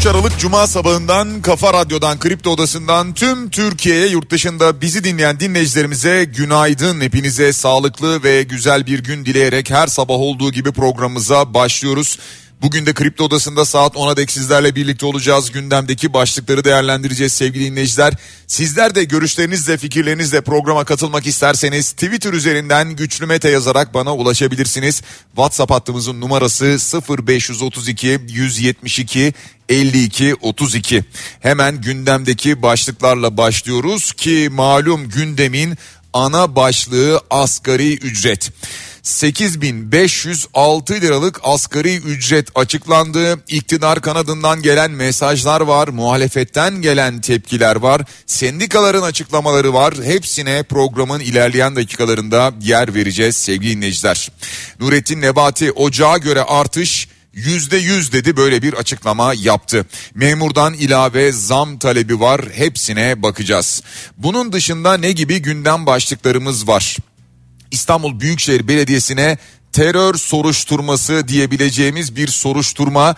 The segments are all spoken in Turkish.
13 Aralık Cuma sabahından Kafa Radyo'dan Kripto Odası'ndan tüm Türkiye'ye yurt dışında bizi dinleyen dinleyicilerimize günaydın. Hepinize sağlıklı ve güzel bir gün dileyerek her sabah olduğu gibi programımıza başlıyoruz. Bugün de Kripto Odası'nda saat 10'a dek sizlerle birlikte olacağız. Gündemdeki başlıkları değerlendireceğiz sevgili dinleyiciler. Sizler de görüşlerinizle fikirlerinizle programa katılmak isterseniz Twitter üzerinden Güçlü Mete yazarak bana ulaşabilirsiniz. WhatsApp hattımızın numarası 0532 172 52 32. Hemen gündemdeki başlıklarla başlıyoruz ki malum gündemin ana başlığı asgari ücret. 8506 liralık asgari ücret açıklandı. İktidar kanadından gelen mesajlar var, muhalefetten gelen tepkiler var, sendikaların açıklamaları var. Hepsine programın ilerleyen dakikalarında yer vereceğiz sevgili dinleyiciler. Nurettin Nebati ocağa göre artış yüzde yüz dedi böyle bir açıklama yaptı. Memurdan ilave zam talebi var hepsine bakacağız. Bunun dışında ne gibi gündem başlıklarımız var? İstanbul Büyükşehir Belediyesi'ne terör soruşturması diyebileceğimiz bir soruşturma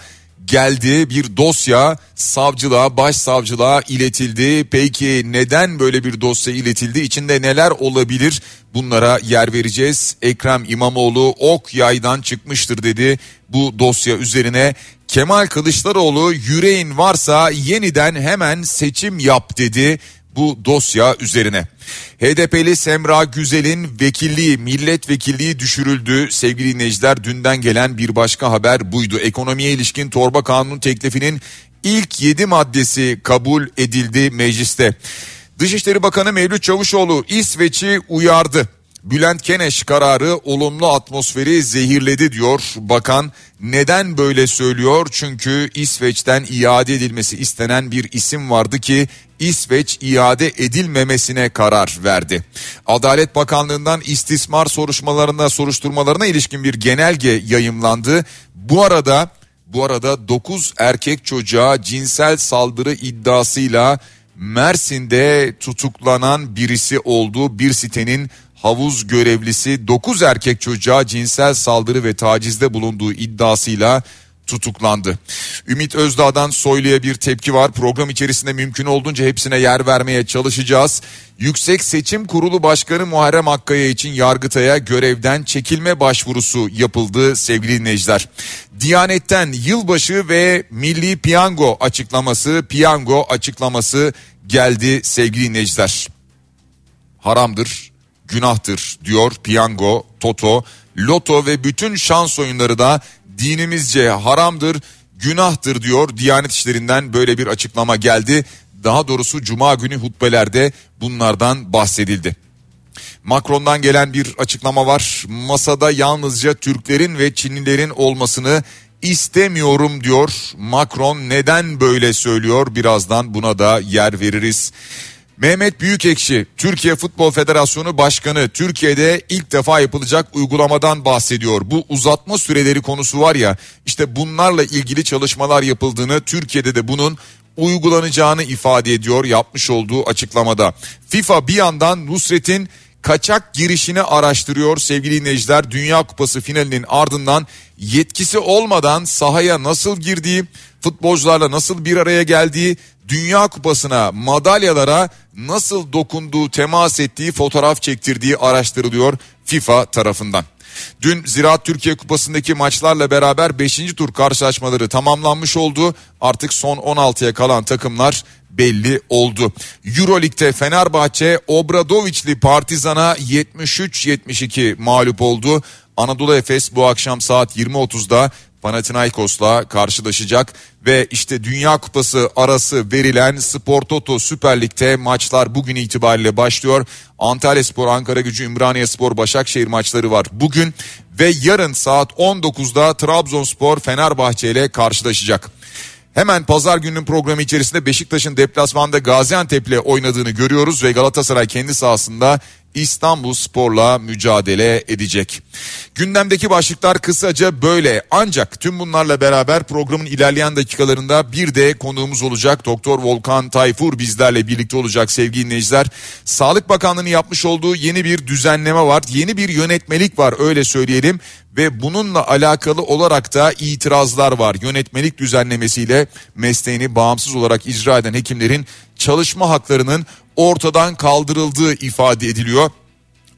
geldi bir dosya savcılığa başsavcılığa iletildi. Peki neden böyle bir dosya iletildi? İçinde neler olabilir? Bunlara yer vereceğiz. Ekrem İmamoğlu ok yaydan çıkmıştır dedi bu dosya üzerine. Kemal Kılıçdaroğlu yüreğin varsa yeniden hemen seçim yap dedi bu dosya üzerine. HDP'li Semra Güzel'in vekilliği, milletvekilliği düşürüldü. Sevgili dinleyiciler dünden gelen bir başka haber buydu. Ekonomiye ilişkin torba kanun teklifinin ilk 7 maddesi kabul edildi mecliste. Dışişleri Bakanı Mevlüt Çavuşoğlu İsveç'i uyardı. Bülent Keneş kararı olumlu atmosferi zehirledi diyor bakan. Neden böyle söylüyor? Çünkü İsveç'ten iade edilmesi istenen bir isim vardı ki İsveç iade edilmemesine karar verdi. Adalet Bakanlığı'ndan istismar soruşturmalarına soruşturmalarına ilişkin bir genelge yayımlandı. Bu arada bu arada 9 erkek çocuğa cinsel saldırı iddiasıyla Mersin'de tutuklanan birisi olduğu bir sitenin havuz görevlisi 9 erkek çocuğa cinsel saldırı ve tacizde bulunduğu iddiasıyla tutuklandı. Ümit Özdağ'dan Soylu'ya bir tepki var. Program içerisinde mümkün olduğunca hepsine yer vermeye çalışacağız. Yüksek Seçim Kurulu Başkanı Muharrem Akkaya için Yargıtay'a görevden çekilme başvurusu yapıldı sevgili dinleyiciler. Diyanet'ten yılbaşı ve milli piyango açıklaması, piyango açıklaması geldi sevgili dinleyiciler. Haramdır, günahtır diyor piyango, toto, loto ve bütün şans oyunları da dinimizce haramdır, günahtır diyor. Diyanet işlerinden böyle bir açıklama geldi. Daha doğrusu cuma günü hutbelerde bunlardan bahsedildi. Macron'dan gelen bir açıklama var. Masada yalnızca Türklerin ve Çinlilerin olmasını istemiyorum diyor. Macron neden böyle söylüyor? Birazdan buna da yer veririz. Mehmet Büyükekşi, Türkiye Futbol Federasyonu Başkanı Türkiye'de ilk defa yapılacak uygulamadan bahsediyor. Bu uzatma süreleri konusu var ya işte bunlarla ilgili çalışmalar yapıldığını Türkiye'de de bunun uygulanacağını ifade ediyor yapmış olduğu açıklamada. FIFA bir yandan Nusret'in kaçak girişini araştırıyor sevgili dinleyiciler. Dünya Kupası finalinin ardından yetkisi olmadan sahaya nasıl girdiği, futbolcularla nasıl bir araya geldiği, Dünya Kupası'na, madalyalara nasıl dokunduğu, temas ettiği, fotoğraf çektirdiği araştırılıyor FIFA tarafından. Dün Ziraat Türkiye Kupası'ndaki maçlarla beraber 5. tur karşılaşmaları tamamlanmış oldu. Artık son 16'ya kalan takımlar belli oldu. Euroleague'de Fenerbahçe Obradoviçli Partizan'a 73-72 mağlup oldu. Anadolu Efes bu akşam saat 20.30'da Panathinaikos'la karşılaşacak ve işte Dünya Kupası arası verilen Spor Toto Süper Lig'de maçlar bugün itibariyle başlıyor. Antalya Spor, Ankara Gücü, Ümraniye Spor, Başakşehir maçları var bugün ve yarın saat 19'da Trabzonspor Fenerbahçe ile karşılaşacak. Hemen pazar gününün programı içerisinde Beşiktaş'ın deplasmanda Gaziantep'le oynadığını görüyoruz ve Galatasaray kendi sahasında İstanbul Spor'la mücadele edecek. Gündemdeki başlıklar kısaca böyle ancak tüm bunlarla beraber programın ilerleyen dakikalarında bir de konuğumuz olacak. Doktor Volkan Tayfur bizlerle birlikte olacak sevgili dinleyiciler. Sağlık Bakanlığı'nın yapmış olduğu yeni bir düzenleme var. Yeni bir yönetmelik var öyle söyleyelim ve bununla alakalı olarak da itirazlar var. Yönetmelik düzenlemesiyle mesleğini bağımsız olarak icra eden hekimlerin çalışma haklarının ortadan kaldırıldığı ifade ediliyor.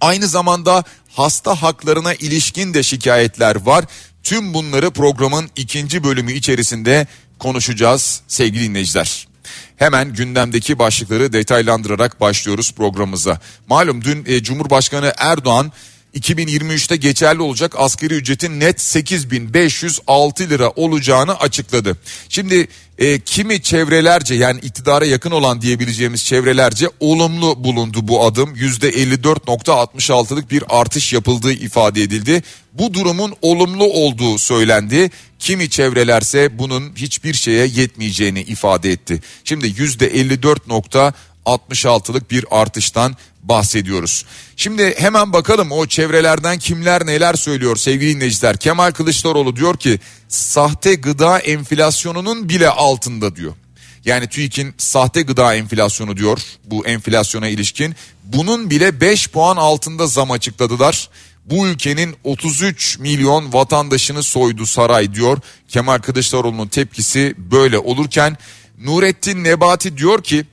Aynı zamanda hasta haklarına ilişkin de şikayetler var. Tüm bunları programın ikinci bölümü içerisinde konuşacağız sevgili dinleyiciler. Hemen gündemdeki başlıkları detaylandırarak başlıyoruz programımıza. Malum dün e, Cumhurbaşkanı Erdoğan 2023'te geçerli olacak asgari ücretin net 8506 lira olacağını açıkladı. Şimdi e, kimi çevrelerce yani iktidara yakın olan diyebileceğimiz çevrelerce olumlu bulundu bu adım. %54.66'lık bir artış yapıldığı ifade edildi. Bu durumun olumlu olduğu söylendi. Kimi çevrelerse bunun hiçbir şeye yetmeyeceğini ifade etti. Şimdi %54.66'lık bir artıştan bahsediyoruz. Şimdi hemen bakalım o çevrelerden kimler neler söylüyor sevgili dinleyiciler. Kemal Kılıçdaroğlu diyor ki sahte gıda enflasyonunun bile altında diyor. Yani TÜİK'in sahte gıda enflasyonu diyor bu enflasyona ilişkin. Bunun bile 5 puan altında zam açıkladılar. Bu ülkenin 33 milyon vatandaşını soydu saray diyor. Kemal Kılıçdaroğlu'nun tepkisi böyle olurken Nurettin Nebati diyor ki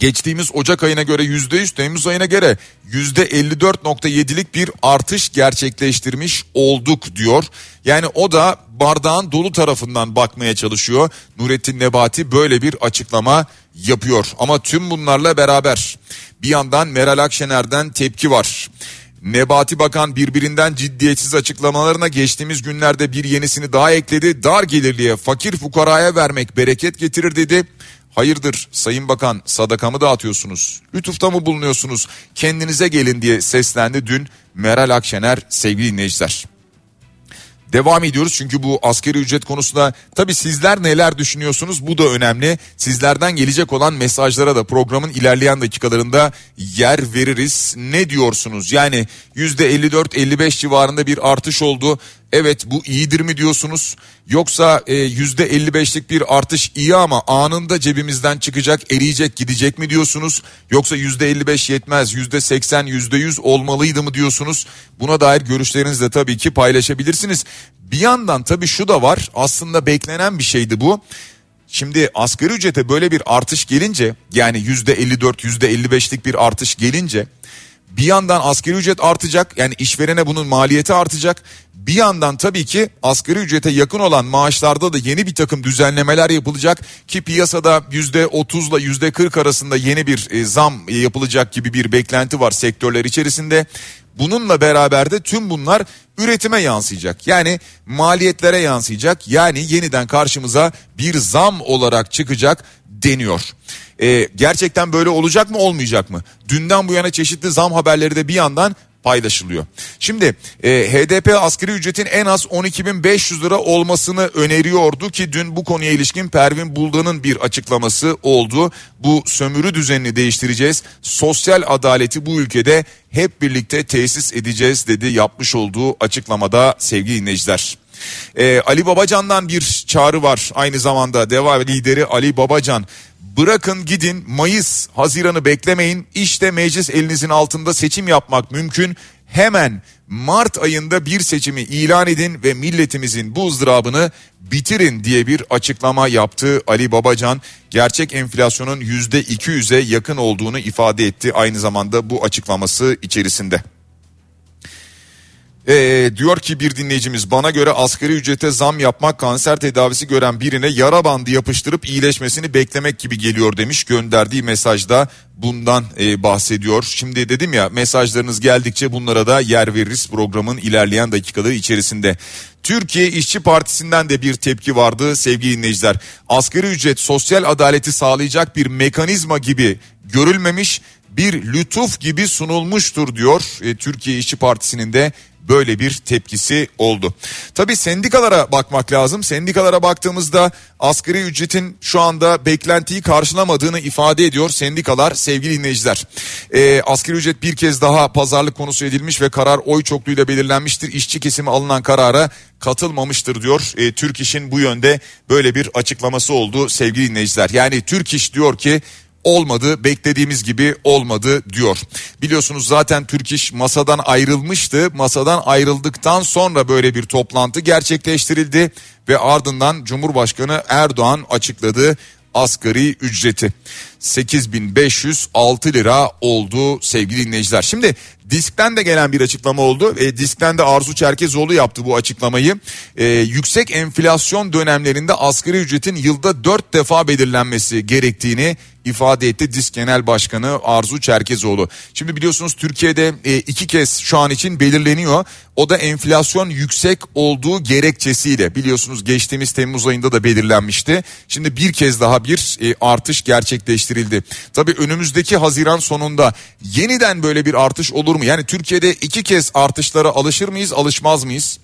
geçtiğimiz Ocak ayına göre %100 Temmuz ayına göre %54.7'lik bir artış gerçekleştirmiş olduk diyor. Yani o da bardağın dolu tarafından bakmaya çalışıyor. Nurettin Nebati böyle bir açıklama yapıyor. Ama tüm bunlarla beraber bir yandan Meral Akşener'den tepki var. Nebati Bakan birbirinden ciddiyetsiz açıklamalarına geçtiğimiz günlerde bir yenisini daha ekledi. Dar gelirliye fakir fukaraya vermek bereket getirir dedi. Hayırdır Sayın Bakan sadakamı dağıtıyorsunuz? Lütufta mı bulunuyorsunuz? Kendinize gelin diye seslendi dün Meral Akşener sevgili dinleyiciler. Devam ediyoruz çünkü bu askeri ücret konusunda tabi sizler neler düşünüyorsunuz bu da önemli. Sizlerden gelecek olan mesajlara da programın ilerleyen dakikalarında yer veririz. Ne diyorsunuz? Yani %54-55 civarında bir artış oldu. Evet bu iyidir mi diyorsunuz? Yoksa e, yüzde 55'lik bir artış iyi ama anında cebimizden çıkacak, eriyecek, gidecek mi diyorsunuz? Yoksa yüzde 55 yetmez, yüzde 80, yüzde 100 olmalıydı mı diyorsunuz? Buna dair görüşlerinizi de tabii ki paylaşabilirsiniz. Bir yandan tabii şu da var aslında beklenen bir şeydi bu. Şimdi asgari ücrete böyle bir artış gelince yani yüzde 54 yüzde 55'lik bir artış gelince bir yandan asgari ücret artacak yani işverene bunun maliyeti artacak bir yandan tabii ki asgari ücrete yakın olan maaşlarda da yeni bir takım düzenlemeler yapılacak ki piyasada yüzde otuzla yüzde kırk arasında yeni bir e, zam yapılacak gibi bir beklenti var sektörler içerisinde. Bununla beraber de tüm bunlar üretime yansıyacak. Yani maliyetlere yansıyacak. Yani yeniden karşımıza bir zam olarak çıkacak deniyor. Ee, gerçekten böyle olacak mı olmayacak mı? Dünden bu yana çeşitli zam haberleri de bir yandan paylaşılıyor. Şimdi e, HDP asgari ücretin en az 12.500 lira olmasını öneriyordu ki dün bu konuya ilişkin Pervin Buldan'ın bir açıklaması oldu. Bu sömürü düzenini değiştireceğiz. Sosyal adaleti bu ülkede hep birlikte tesis edeceğiz dedi yapmış olduğu açıklamada sevgili dinleyiciler. Ee, Ali Babacan'dan bir çağrı var aynı zamanda. Deva lideri Ali Babacan. Bırakın gidin Mayıs Haziran'ı beklemeyin. İşte meclis elinizin altında seçim yapmak mümkün. Hemen Mart ayında bir seçimi ilan edin ve milletimizin bu ızdırabını bitirin diye bir açıklama yaptı Ali Babacan. Gerçek enflasyonun yüzde 200'e yakın olduğunu ifade etti. Aynı zamanda bu açıklaması içerisinde. Ee, diyor ki bir dinleyicimiz bana göre asgari ücrete zam yapmak kanser tedavisi gören birine yara bandı yapıştırıp iyileşmesini beklemek gibi geliyor demiş gönderdiği mesajda bundan e, bahsediyor. Şimdi dedim ya mesajlarınız geldikçe bunlara da yer veririz programın ilerleyen dakikaları içerisinde. Türkiye İşçi Partisi'nden de bir tepki vardı sevgili dinleyiciler. Asgari ücret sosyal adaleti sağlayacak bir mekanizma gibi görülmemiş bir lütuf gibi sunulmuştur diyor e, Türkiye İşçi Partisi'nin de böyle bir tepkisi oldu. Tabii sendikalara bakmak lazım. Sendikalara baktığımızda asgari ücretin şu anda beklentiyi karşılamadığını ifade ediyor sendikalar sevgili dinleyiciler. Ee, asgari ücret bir kez daha pazarlık konusu edilmiş ve karar oy çokluğuyla belirlenmiştir. İşçi kesimi alınan karara katılmamıştır diyor. E, Türk İş'in bu yönde böyle bir açıklaması oldu sevgili dinleyiciler. Yani Türk İş diyor ki olmadı beklediğimiz gibi olmadı diyor. Biliyorsunuz zaten Türk İş masadan ayrılmıştı. Masadan ayrıldıktan sonra böyle bir toplantı gerçekleştirildi ve ardından Cumhurbaşkanı Erdoğan açıkladı asgari ücreti 8506 lira oldu sevgili dinleyiciler. Şimdi Disk'ten de gelen bir açıklama oldu. E, Disk'ten de Arzu Çerkezoğlu yaptı bu açıklamayı. E, yüksek enflasyon dönemlerinde asgari ücretin yılda dört defa belirlenmesi gerektiğini ifade etti Disk Genel Başkanı Arzu Çerkezoğlu. Şimdi biliyorsunuz Türkiye'de e, iki kez şu an için belirleniyor. O da enflasyon yüksek olduğu gerekçesiyle biliyorsunuz geçtiğimiz Temmuz ayında da belirlenmişti. Şimdi bir kez daha bir e, artış gerçekleştirildi. Tabii önümüzdeki Haziran sonunda yeniden böyle bir artış olur mu? Yani Türkiye'de iki kez artışlara alışır mıyız alışmaz mıyız?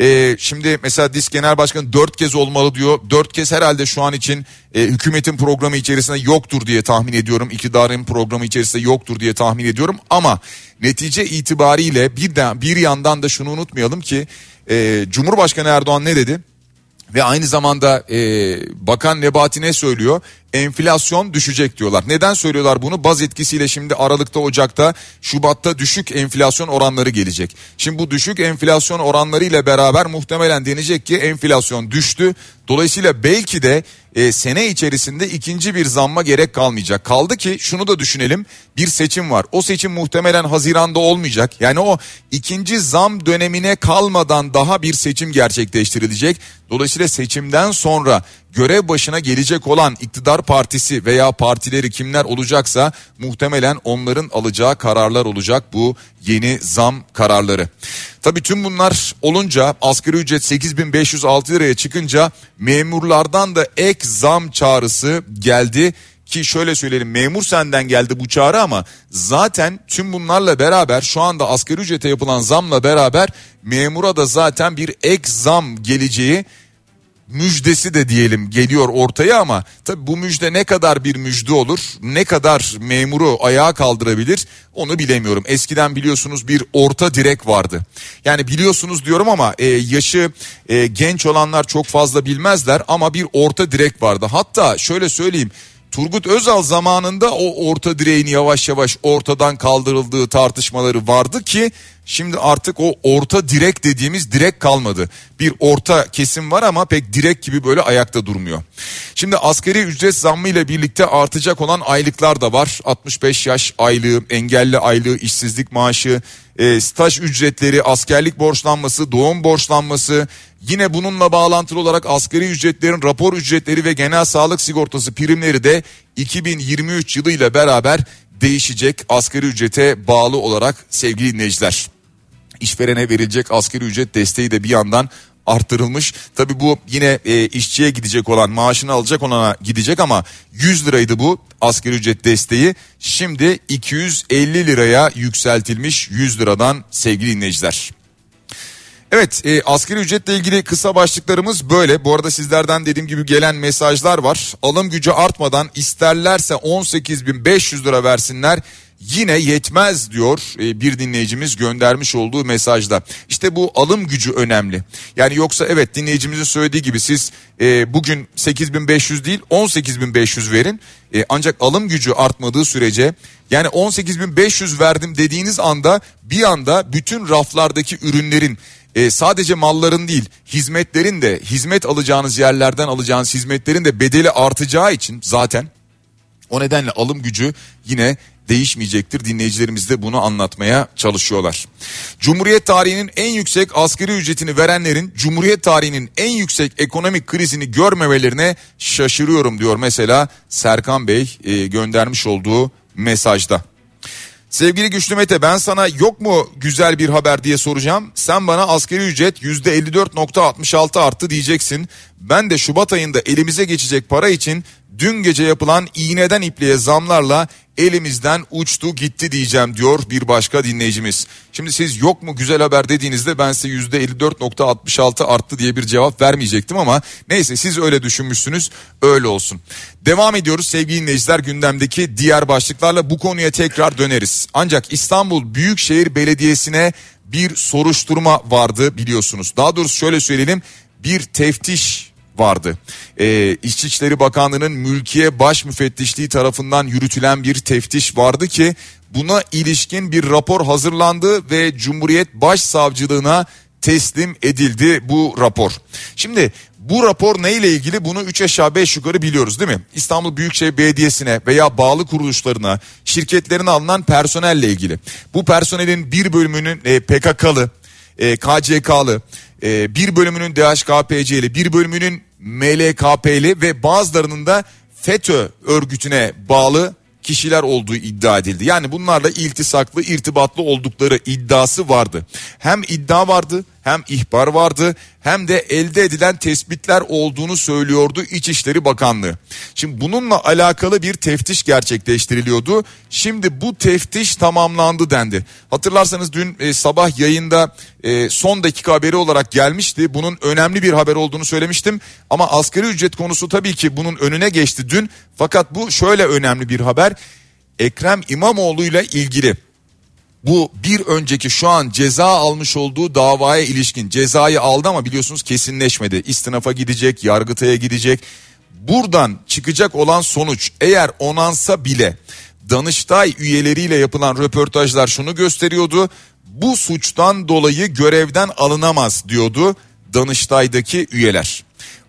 E, şimdi mesela Disk Genel Başkanı dört kez olmalı diyor. Dört kez herhalde şu an için e, hükümetin programı içerisinde yoktur diye tahmin ediyorum. İktidarın programı içerisinde yoktur diye tahmin ediyorum. Ama netice itibariyle bir, de, bir yandan da şunu unutmayalım ki e, Cumhurbaşkanı Erdoğan ne dedi? Ve aynı zamanda e, Bakan Nebati ne söylüyor? Enflasyon düşecek diyorlar. Neden söylüyorlar bunu? Baz etkisiyle şimdi Aralık'ta, Ocak'ta, Şubat'ta düşük enflasyon oranları gelecek. Şimdi bu düşük enflasyon oranları ile beraber muhtemelen denecek ki enflasyon düştü. Dolayısıyla belki de e, sene içerisinde ikinci bir zamma gerek kalmayacak. Kaldı ki şunu da düşünelim bir seçim var. O seçim muhtemelen Haziran'da olmayacak. Yani o ikinci zam dönemine kalmadan daha bir seçim gerçekleştirilecek. Dolayısıyla seçimden sonra görev başına gelecek olan iktidar partisi veya partileri kimler olacaksa muhtemelen onların alacağı kararlar olacak bu yeni zam kararları. Tabii tüm bunlar olunca asgari ücret 8506 liraya çıkınca memurlardan da ek zam çağrısı geldi ki şöyle söyleyelim memur senden geldi bu çağrı ama zaten tüm bunlarla beraber şu anda asgari ücrete yapılan zamla beraber memura da zaten bir ek zam geleceği müjdesi de diyelim geliyor ortaya ama tabi bu müjde ne kadar bir müjde olur ne kadar memuru ayağa kaldırabilir onu bilemiyorum. Eskiden biliyorsunuz bir orta direk vardı. Yani biliyorsunuz diyorum ama e, yaşı e, genç olanlar çok fazla bilmezler ama bir orta direk vardı. Hatta şöyle söyleyeyim Turgut Özal zamanında o orta direğin yavaş yavaş ortadan kaldırıldığı tartışmaları vardı ki şimdi artık o orta direk dediğimiz direk kalmadı. Bir orta kesim var ama pek direk gibi böyle ayakta durmuyor. Şimdi askeri ücret zammı ile birlikte artacak olan aylıklar da var. 65 yaş aylığı, engelli aylığı, işsizlik maaşı, e, staj ücretleri, askerlik borçlanması, doğum borçlanması, Yine bununla bağlantılı olarak asgari ücretlerin rapor ücretleri ve genel sağlık sigortası primleri de 2023 yılı ile beraber değişecek asgari ücrete bağlı olarak sevgili dinleyiciler. İşverene verilecek asgari ücret desteği de bir yandan arttırılmış. Tabi bu yine e, işçiye gidecek olan maaşını alacak olana gidecek ama 100 liraydı bu asgari ücret desteği. Şimdi 250 liraya yükseltilmiş 100 liradan sevgili dinleyiciler. Evet e, asgari ücretle ilgili kısa başlıklarımız böyle. Bu arada sizlerden dediğim gibi gelen mesajlar var. Alım gücü artmadan isterlerse 18.500 lira versinler yine yetmez diyor e, bir dinleyicimiz göndermiş olduğu mesajda. İşte bu alım gücü önemli. Yani yoksa evet dinleyicimizin söylediği gibi siz e, bugün 8500 değil 18500 verin. E, ancak alım gücü artmadığı sürece yani 18500 verdim dediğiniz anda bir anda bütün raflardaki ürünlerin e, sadece malların değil hizmetlerin de hizmet alacağınız yerlerden alacağınız hizmetlerin de bedeli artacağı için zaten o nedenle alım gücü yine değişmeyecektir. Dinleyicilerimiz de bunu anlatmaya çalışıyorlar. Cumhuriyet tarihinin en yüksek asgari ücretini verenlerin Cumhuriyet tarihinin en yüksek ekonomik krizini görmemelerine şaşırıyorum diyor mesela Serkan Bey e, göndermiş olduğu mesajda. Sevgili Güçlü Mete ben sana yok mu güzel bir haber diye soracağım. Sen bana asgari ücret %54.66 arttı diyeceksin. Ben de Şubat ayında elimize geçecek para için dün gece yapılan iğneden ipliğe zamlarla elimizden uçtu gitti diyeceğim diyor bir başka dinleyicimiz. Şimdi siz yok mu güzel haber dediğinizde ben size %54.66 arttı diye bir cevap vermeyecektim ama neyse siz öyle düşünmüşsünüz öyle olsun. Devam ediyoruz sevgili dinleyiciler gündemdeki diğer başlıklarla bu konuya tekrar döneriz. Ancak İstanbul Büyükşehir Belediyesi'ne bir soruşturma vardı biliyorsunuz. Daha doğrusu şöyle söyleyelim bir teftiş vardı. Ee, İçişleri Bakanlığı'nın mülkiye baş müfettişliği tarafından yürütülen bir teftiş vardı ki buna ilişkin bir rapor hazırlandı ve Cumhuriyet Başsavcılığına teslim edildi bu rapor. Şimdi bu rapor neyle ilgili bunu 3 aşağı 5 yukarı biliyoruz değil mi? İstanbul Büyükşehir Belediyesi'ne veya bağlı kuruluşlarına, şirketlerine alınan personelle ilgili. Bu personelin bir bölümünün e, PKK'lı, e, KCK'lı, e, bir bölümünün DHKPC'li, bir bölümünün MLKP'li ve bazılarının da FETÖ örgütüne bağlı kişiler olduğu iddia edildi. Yani bunlarla iltisaklı, irtibatlı oldukları iddiası vardı. Hem iddia vardı, hem ihbar vardı, hem de elde edilen tespitler olduğunu söylüyordu İçişleri Bakanlığı. Şimdi bununla alakalı bir teftiş gerçekleştiriliyordu. Şimdi bu teftiş tamamlandı dendi. Hatırlarsanız dün e, sabah yayında e, son dakika haberi olarak gelmişti. Bunun önemli bir haber olduğunu söylemiştim. Ama asgari ücret konusu tabii ki bunun önüne geçti dün. Fakat bu şöyle önemli bir haber. Ekrem İmamoğlu ile ilgili bu bir önceki şu an ceza almış olduğu davaya ilişkin cezayı aldı ama biliyorsunuz kesinleşmedi. İstinafa gidecek, yargıtaya gidecek. Buradan çıkacak olan sonuç eğer onansa bile Danıştay üyeleriyle yapılan röportajlar şunu gösteriyordu. Bu suçtan dolayı görevden alınamaz diyordu Danıştay'daki üyeler.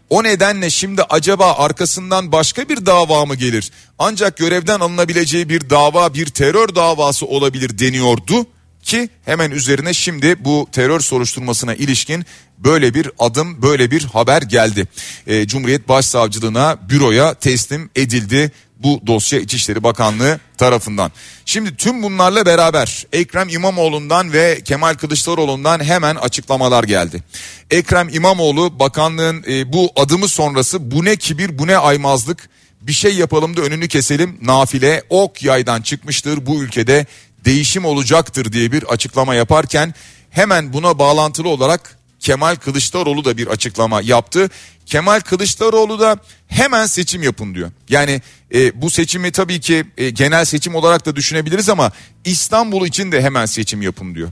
O nedenle şimdi acaba arkasından başka bir dava mı gelir? Ancak görevden alınabileceği bir dava bir terör davası olabilir deniyordu ki hemen üzerine şimdi bu terör soruşturmasına ilişkin böyle bir adım böyle bir haber geldi. E, Cumhuriyet Başsavcılığına büroya teslim edildi bu dosya İçişleri Bakanlığı tarafından. Şimdi tüm bunlarla beraber Ekrem İmamoğlu'ndan ve Kemal Kılıçdaroğlu'ndan hemen açıklamalar geldi. Ekrem İmamoğlu bakanlığın e, bu adımı sonrası bu ne kibir bu ne aymazlık bir şey yapalım da önünü keselim nafile ok yaydan çıkmıştır bu ülkede değişim olacaktır diye bir açıklama yaparken hemen buna bağlantılı olarak Kemal Kılıçdaroğlu da bir açıklama yaptı. Kemal Kılıçdaroğlu da hemen seçim yapın diyor. Yani e, bu seçimi tabii ki e, genel seçim olarak da düşünebiliriz ama İstanbul için de hemen seçim yapın diyor.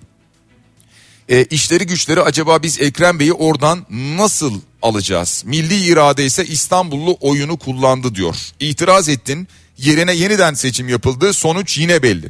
E, işleri güçleri acaba biz Ekrem Bey'i oradan nasıl alacağız? Milli irade ise İstanbullu oyunu kullandı diyor. İtiraz ettin yerine yeniden seçim yapıldı sonuç yine belli.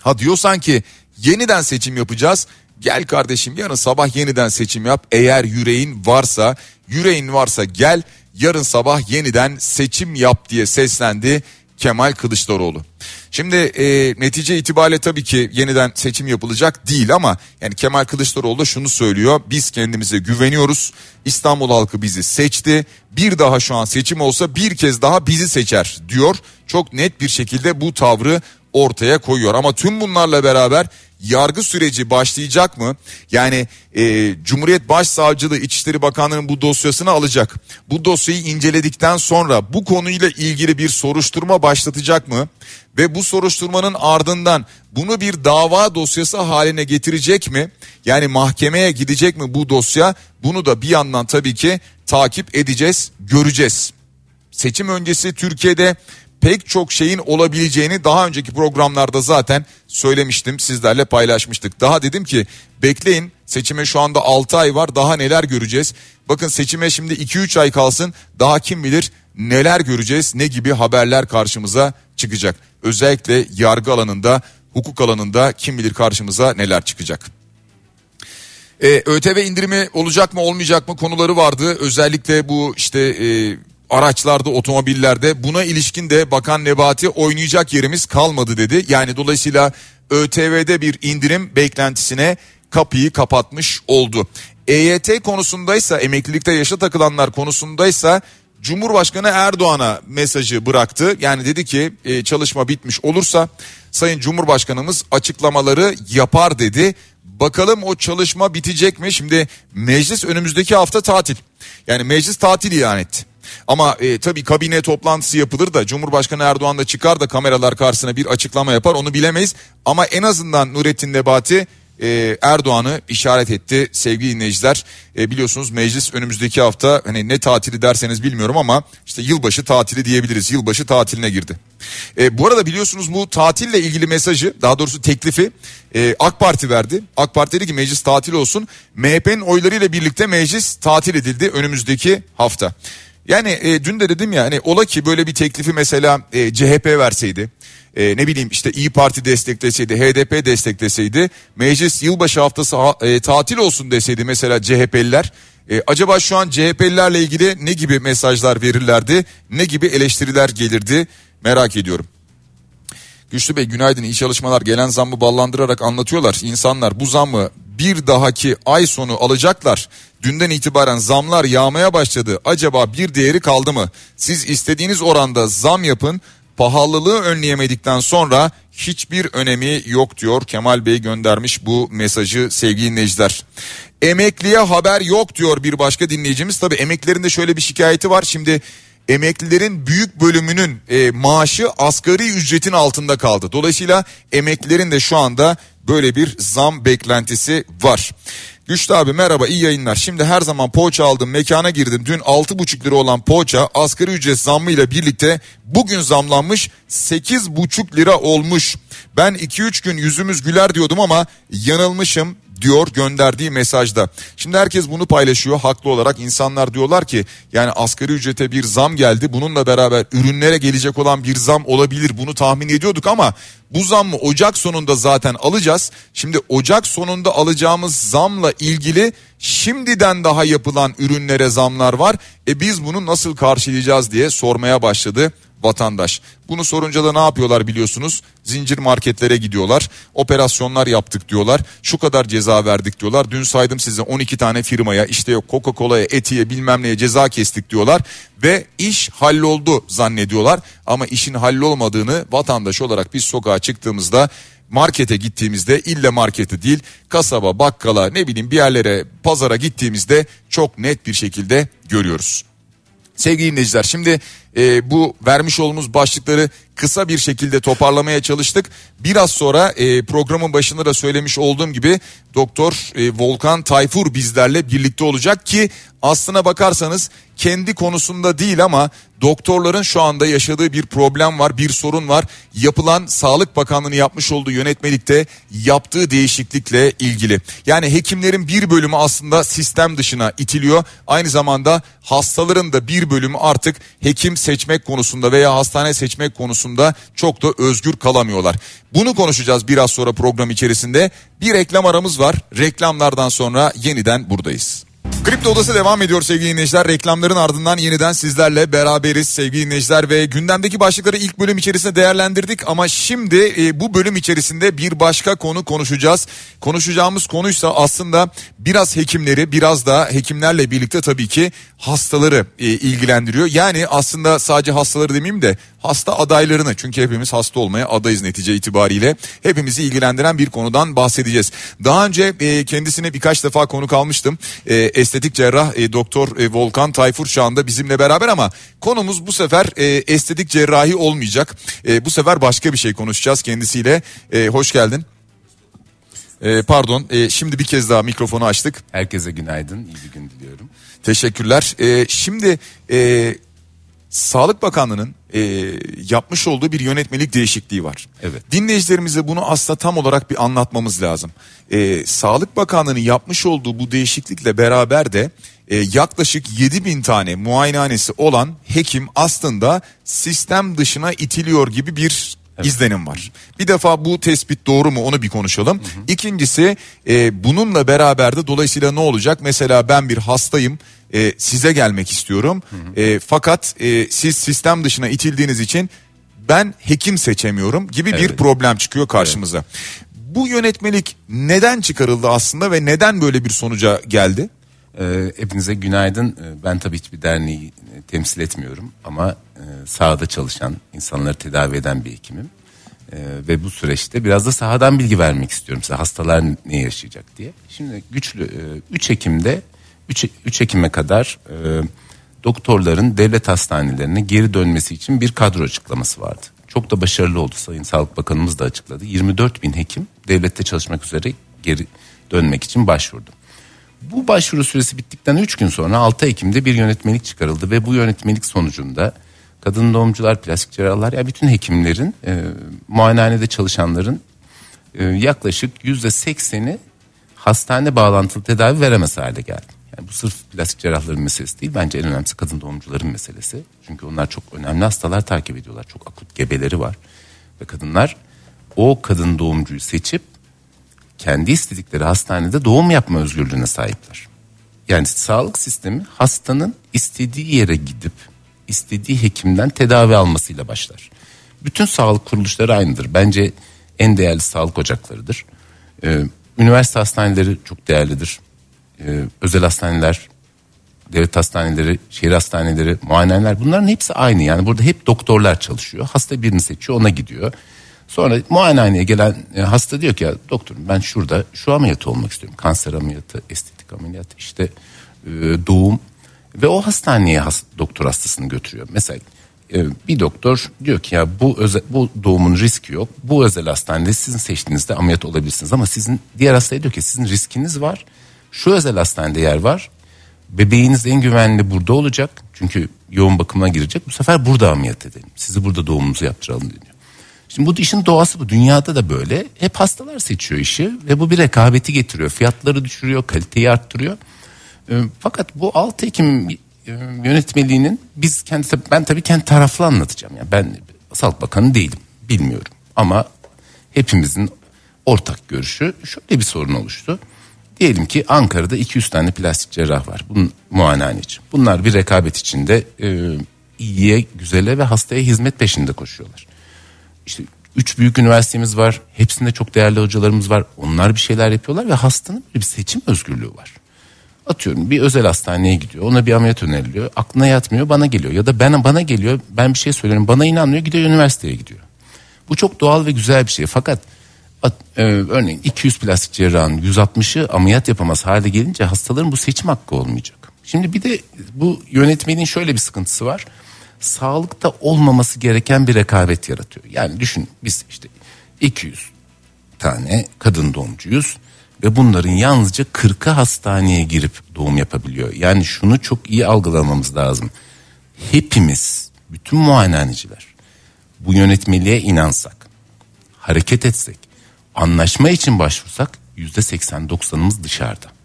Ha diyorsan ki yeniden seçim yapacağız Gel kardeşim yarın sabah yeniden seçim yap. Eğer yüreğin varsa, yüreğin varsa gel yarın sabah yeniden seçim yap diye seslendi Kemal Kılıçdaroğlu. Şimdi e, netice itibariyle tabii ki yeniden seçim yapılacak değil ama yani Kemal Kılıçdaroğlu da şunu söylüyor. Biz kendimize güveniyoruz. İstanbul halkı bizi seçti. Bir daha şu an seçim olsa bir kez daha bizi seçer diyor. Çok net bir şekilde bu tavrı ortaya koyuyor. Ama tüm bunlarla beraber yargı süreci başlayacak mı? Yani e, Cumhuriyet Başsavcılığı İçişleri Bakanlığı'nın bu dosyasını alacak. Bu dosyayı inceledikten sonra bu konuyla ilgili bir soruşturma başlatacak mı? Ve bu soruşturmanın ardından bunu bir dava dosyası haline getirecek mi? Yani mahkemeye gidecek mi bu dosya? Bunu da bir yandan tabii ki takip edeceğiz, göreceğiz. Seçim öncesi Türkiye'de pek çok şeyin olabileceğini daha önceki programlarda zaten söylemiştim sizlerle paylaşmıştık. Daha dedim ki bekleyin seçime şu anda 6 ay var daha neler göreceğiz. Bakın seçime şimdi 2-3 ay kalsın daha kim bilir neler göreceğiz ne gibi haberler karşımıza çıkacak. Özellikle yargı alanında hukuk alanında kim bilir karşımıza neler çıkacak. Ee, ÖTV indirimi olacak mı olmayacak mı konuları vardı. Özellikle bu işte e, araçlarda, otomobillerde buna ilişkin de Bakan Nebati oynayacak yerimiz kalmadı dedi. Yani dolayısıyla ÖTV'de bir indirim beklentisine kapıyı kapatmış oldu. EYT konusundaysa emeklilikte yaşa takılanlar konusundaysa Cumhurbaşkanı Erdoğan'a mesajı bıraktı. Yani dedi ki e, çalışma bitmiş olursa Sayın Cumhurbaşkanımız açıklamaları yapar dedi. Bakalım o çalışma bitecek mi? Şimdi meclis önümüzdeki hafta tatil. Yani meclis tatil ilan etti. Ama e, tabii kabine toplantısı yapılır da Cumhurbaşkanı Erdoğan da çıkar da kameralar karşısına bir açıklama yapar onu bilemeyiz. Ama en azından Nurettin Nebati e, Erdoğan'ı işaret etti sevgili dinleyiciler. E, biliyorsunuz meclis önümüzdeki hafta hani ne tatili derseniz bilmiyorum ama işte yılbaşı tatili diyebiliriz. Yılbaşı tatiline girdi. E, bu arada biliyorsunuz bu tatille ilgili mesajı daha doğrusu teklifi e, AK Parti verdi. AK Parti dedi ki meclis tatil olsun. MHP'nin oylarıyla birlikte meclis tatil edildi önümüzdeki hafta. Yani e, dün de dedim ya hani ola ki böyle bir teklifi mesela e, CHP verseydi e, ne bileyim işte İyi Parti destekleseydi, HDP destekleseydi, meclis yılbaşı haftası e, tatil olsun deseydi mesela CHP'liler. E, acaba şu an CHP'lilerle ilgili ne gibi mesajlar verirlerdi, ne gibi eleştiriler gelirdi merak ediyorum. Güçlü Bey günaydın iyi çalışmalar gelen zammı ballandırarak anlatıyorlar. İnsanlar bu zammı bir dahaki ay sonu alacaklar. Dünden itibaren zamlar yağmaya başladı. Acaba bir değeri kaldı mı? Siz istediğiniz oranda zam yapın pahalılığı önleyemedikten sonra hiçbir önemi yok diyor Kemal Bey göndermiş bu mesajı sevgili dinleyiciler. Emekliye haber yok diyor bir başka dinleyicimiz. Tabi emeklilerin de şöyle bir şikayeti var. Şimdi emeklilerin büyük bölümünün e, maaşı asgari ücretin altında kaldı. Dolayısıyla emeklilerin de şu anda böyle bir zam beklentisi var. Güçlü abi merhaba iyi yayınlar. Şimdi her zaman poğaça aldım mekana girdim. Dün 6,5 lira olan poğaça asgari ücret zammıyla birlikte bugün zamlanmış 8,5 lira olmuş. Ben 2-3 gün yüzümüz güler diyordum ama yanılmışım diyor gönderdiği mesajda. Şimdi herkes bunu paylaşıyor haklı olarak insanlar diyorlar ki yani asgari ücrete bir zam geldi bununla beraber ürünlere gelecek olan bir zam olabilir bunu tahmin ediyorduk ama bu zammı Ocak sonunda zaten alacağız. Şimdi Ocak sonunda alacağımız zamla ilgili şimdiden daha yapılan ürünlere zamlar var. E biz bunu nasıl karşılayacağız diye sormaya başladı vatandaş. Bunu sorunca da ne yapıyorlar biliyorsunuz? Zincir marketlere gidiyorlar. Operasyonlar yaptık diyorlar. Şu kadar ceza verdik diyorlar. Dün saydım size 12 tane firmaya işte yok Coca-Cola'ya, Eti'ye bilmem neye ceza kestik diyorlar. Ve iş halloldu zannediyorlar. Ama işin hallolmadığını vatandaş olarak biz sokağa çıktığımızda markete gittiğimizde ille marketi değil kasaba bakkala ne bileyim bir yerlere pazara gittiğimizde çok net bir şekilde görüyoruz. Sevgili dinleyiciler şimdi e, bu vermiş olduğumuz başlıkları kısa bir şekilde toparlamaya çalıştık. Biraz sonra e, programın başında da söylemiş olduğum gibi Doktor e, Volkan Tayfur bizlerle birlikte olacak ki aslına bakarsanız kendi konusunda değil ama doktorların şu anda yaşadığı bir problem var, bir sorun var. Yapılan Sağlık Bakanlığı'nın yapmış olduğu yönetmelikte yaptığı değişiklikle ilgili. Yani hekimlerin bir bölümü aslında sistem dışına itiliyor. Aynı zamanda hastaların da bir bölümü artık hekim seçmek konusunda veya hastane seçmek konusunda çok da özgür kalamıyorlar. Bunu konuşacağız biraz sonra program içerisinde. Bir reklam aramız var. Reklamlardan sonra yeniden buradayız. Kripto Odası devam ediyor sevgili dinleyiciler. Reklamların ardından yeniden sizlerle beraberiz sevgili dinleyiciler ve gündemdeki başlıkları ilk bölüm içerisinde değerlendirdik ama şimdi e, bu bölüm içerisinde bir başka konu konuşacağız. Konuşacağımız konuysa aslında biraz hekimleri biraz da hekimlerle birlikte tabii ki hastaları e, ilgilendiriyor. Yani aslında sadece hastaları demeyeyim de hasta adaylarını çünkü hepimiz hasta olmaya adayız netice itibariyle. Hepimizi ilgilendiren bir konudan bahsedeceğiz. Daha önce e, kendisine birkaç defa konuk almıştım. E, estetik cerrah e, doktor e, Volkan Tayfur şu anda bizimle beraber ama konumuz bu sefer e, estetik cerrahi olmayacak. E, bu sefer başka bir şey konuşacağız kendisiyle. E, hoş geldin. E, pardon e, şimdi bir kez daha mikrofonu açtık. Herkese günaydın, iyi bir gün diliyorum. Teşekkürler. E, şimdi e, Sağlık Bakanlığı'nın e, yapmış olduğu bir yönetmelik değişikliği var. Evet. Dinleyicilerimize bunu aslında tam olarak bir anlatmamız lazım. E, Sağlık Bakanlığı'nın yapmış olduğu bu değişiklikle beraber de e, yaklaşık 7 bin tane muayenehanesi olan hekim aslında sistem dışına itiliyor gibi bir Evet. izlenim var. Bir defa bu tespit doğru mu onu bir konuşalım. Hı hı. İkincisi e, bununla beraber de dolayısıyla ne olacak? Mesela ben bir hastayım e, size gelmek istiyorum. Hı hı. E, fakat e, siz sistem dışına itildiğiniz için ben hekim seçemiyorum gibi evet. bir problem çıkıyor karşımıza. Evet. Bu yönetmelik neden çıkarıldı aslında ve neden böyle bir sonuca geldi? Ee, hepinize günaydın. Ee, ben tabii hiçbir derneği e, temsil etmiyorum ama e, sahada çalışan, insanları tedavi eden bir hekimim. Ee, ve bu süreçte biraz da sahadan bilgi vermek istiyorum size hastalar ne yaşayacak diye. Şimdi güçlü 3 e, Ekim'de 3, 3 Ekim'e kadar e, doktorların devlet hastanelerine geri dönmesi için bir kadro açıklaması vardı. Çok da başarılı oldu Sayın Sağlık Bakanımız da açıkladı. 24 bin hekim devlette çalışmak üzere geri dönmek için başvurdu. Bu başvuru süresi bittikten 3 gün sonra 6 Ekim'de bir yönetmelik çıkarıldı ve bu yönetmelik sonucunda kadın doğumcular, plastik cerrahlar ya bütün hekimlerin, e, muayenehanede çalışanların e, yaklaşık yüzde sekseni hastane bağlantılı tedavi veremez hale geldi. Yani bu sırf plastik cerrahların meselesi değil. Bence en önemlisi kadın doğumcuların meselesi. Çünkü onlar çok önemli hastalar takip ediyorlar. Çok akut gebeleri var. Ve kadınlar o kadın doğumcuyu seçip kendi istedikleri hastanede doğum yapma özgürlüğüne sahipler. Yani sağlık sistemi hastanın istediği yere gidip istediği hekimden tedavi almasıyla başlar. Bütün sağlık kuruluşları aynıdır. Bence en değerli sağlık ocaklarıdır. Ee, üniversite hastaneleri çok değerlidir. Ee, özel hastaneler, devlet hastaneleri, şehir hastaneleri, muayeneler bunların hepsi aynı. Yani burada hep doktorlar çalışıyor. Hasta birini seçiyor ona gidiyor. Sonra muayenehaneye gelen e, hasta diyor ki ya doktorum ben şurada şu ameliyatı olmak istiyorum. Kanser ameliyatı, estetik ameliyatı işte e, doğum ve o hastaneye has, doktor hastasını götürüyor. Mesela e, bir doktor diyor ki ya bu özel, bu doğumun riski yok. Bu özel hastanede sizin seçtiğinizde ameliyat olabilirsiniz ama sizin diğer hastaya diyor ki sizin riskiniz var. Şu özel hastanede yer var. Bebeğiniz en güvenli burada olacak. Çünkü yoğun bakıma girecek. Bu sefer burada ameliyat edelim. Sizi burada doğumunuzu yaptıralım diyor. Şimdi bu işin doğası bu. Dünyada da böyle. Hep hastalar seçiyor işi ve bu bir rekabeti getiriyor. Fiyatları düşürüyor, kaliteyi arttırıyor. E, fakat bu 6 Ekim e, yönetmeliğinin biz kendi ben tabii kendi taraflı anlatacağım. Yani ben Sağlık Bakanı değilim. Bilmiyorum. Ama hepimizin ortak görüşü şöyle bir sorun oluştu. Diyelim ki Ankara'da 200 tane plastik cerrah var. Bunun muayenehane için. Bunlar bir rekabet içinde e, iyiye, güzele ve hastaya hizmet peşinde koşuyorlar. İşte üç büyük üniversitemiz var. Hepsinde çok değerli hocalarımız var. Onlar bir şeyler yapıyorlar ve hastanın bir seçim özgürlüğü var. Atıyorum bir özel hastaneye gidiyor. Ona bir ameliyat öneriliyor. Aklına yatmıyor bana geliyor. Ya da ben bana geliyor. Ben bir şey söylüyorum. Bana inanmıyor. Gidiyor üniversiteye gidiyor. Bu çok doğal ve güzel bir şey. Fakat e, örneğin 200 plastik cerrahın 160'ı ameliyat yapamaz hale gelince hastaların bu seçim hakkı olmayacak. Şimdi bir de bu yönetmenin şöyle bir sıkıntısı var. Sağlıkta olmaması gereken bir rekabet yaratıyor. Yani düşün biz işte 200 tane kadın doğumcuyuz ve bunların yalnızca 40'ı hastaneye girip doğum yapabiliyor. Yani şunu çok iyi algılamamız lazım. Hepimiz bütün muayenehaneciler bu yönetmeliğe inansak, hareket etsek, anlaşma için başvursak yüzde 80-90'ımız dışarıda.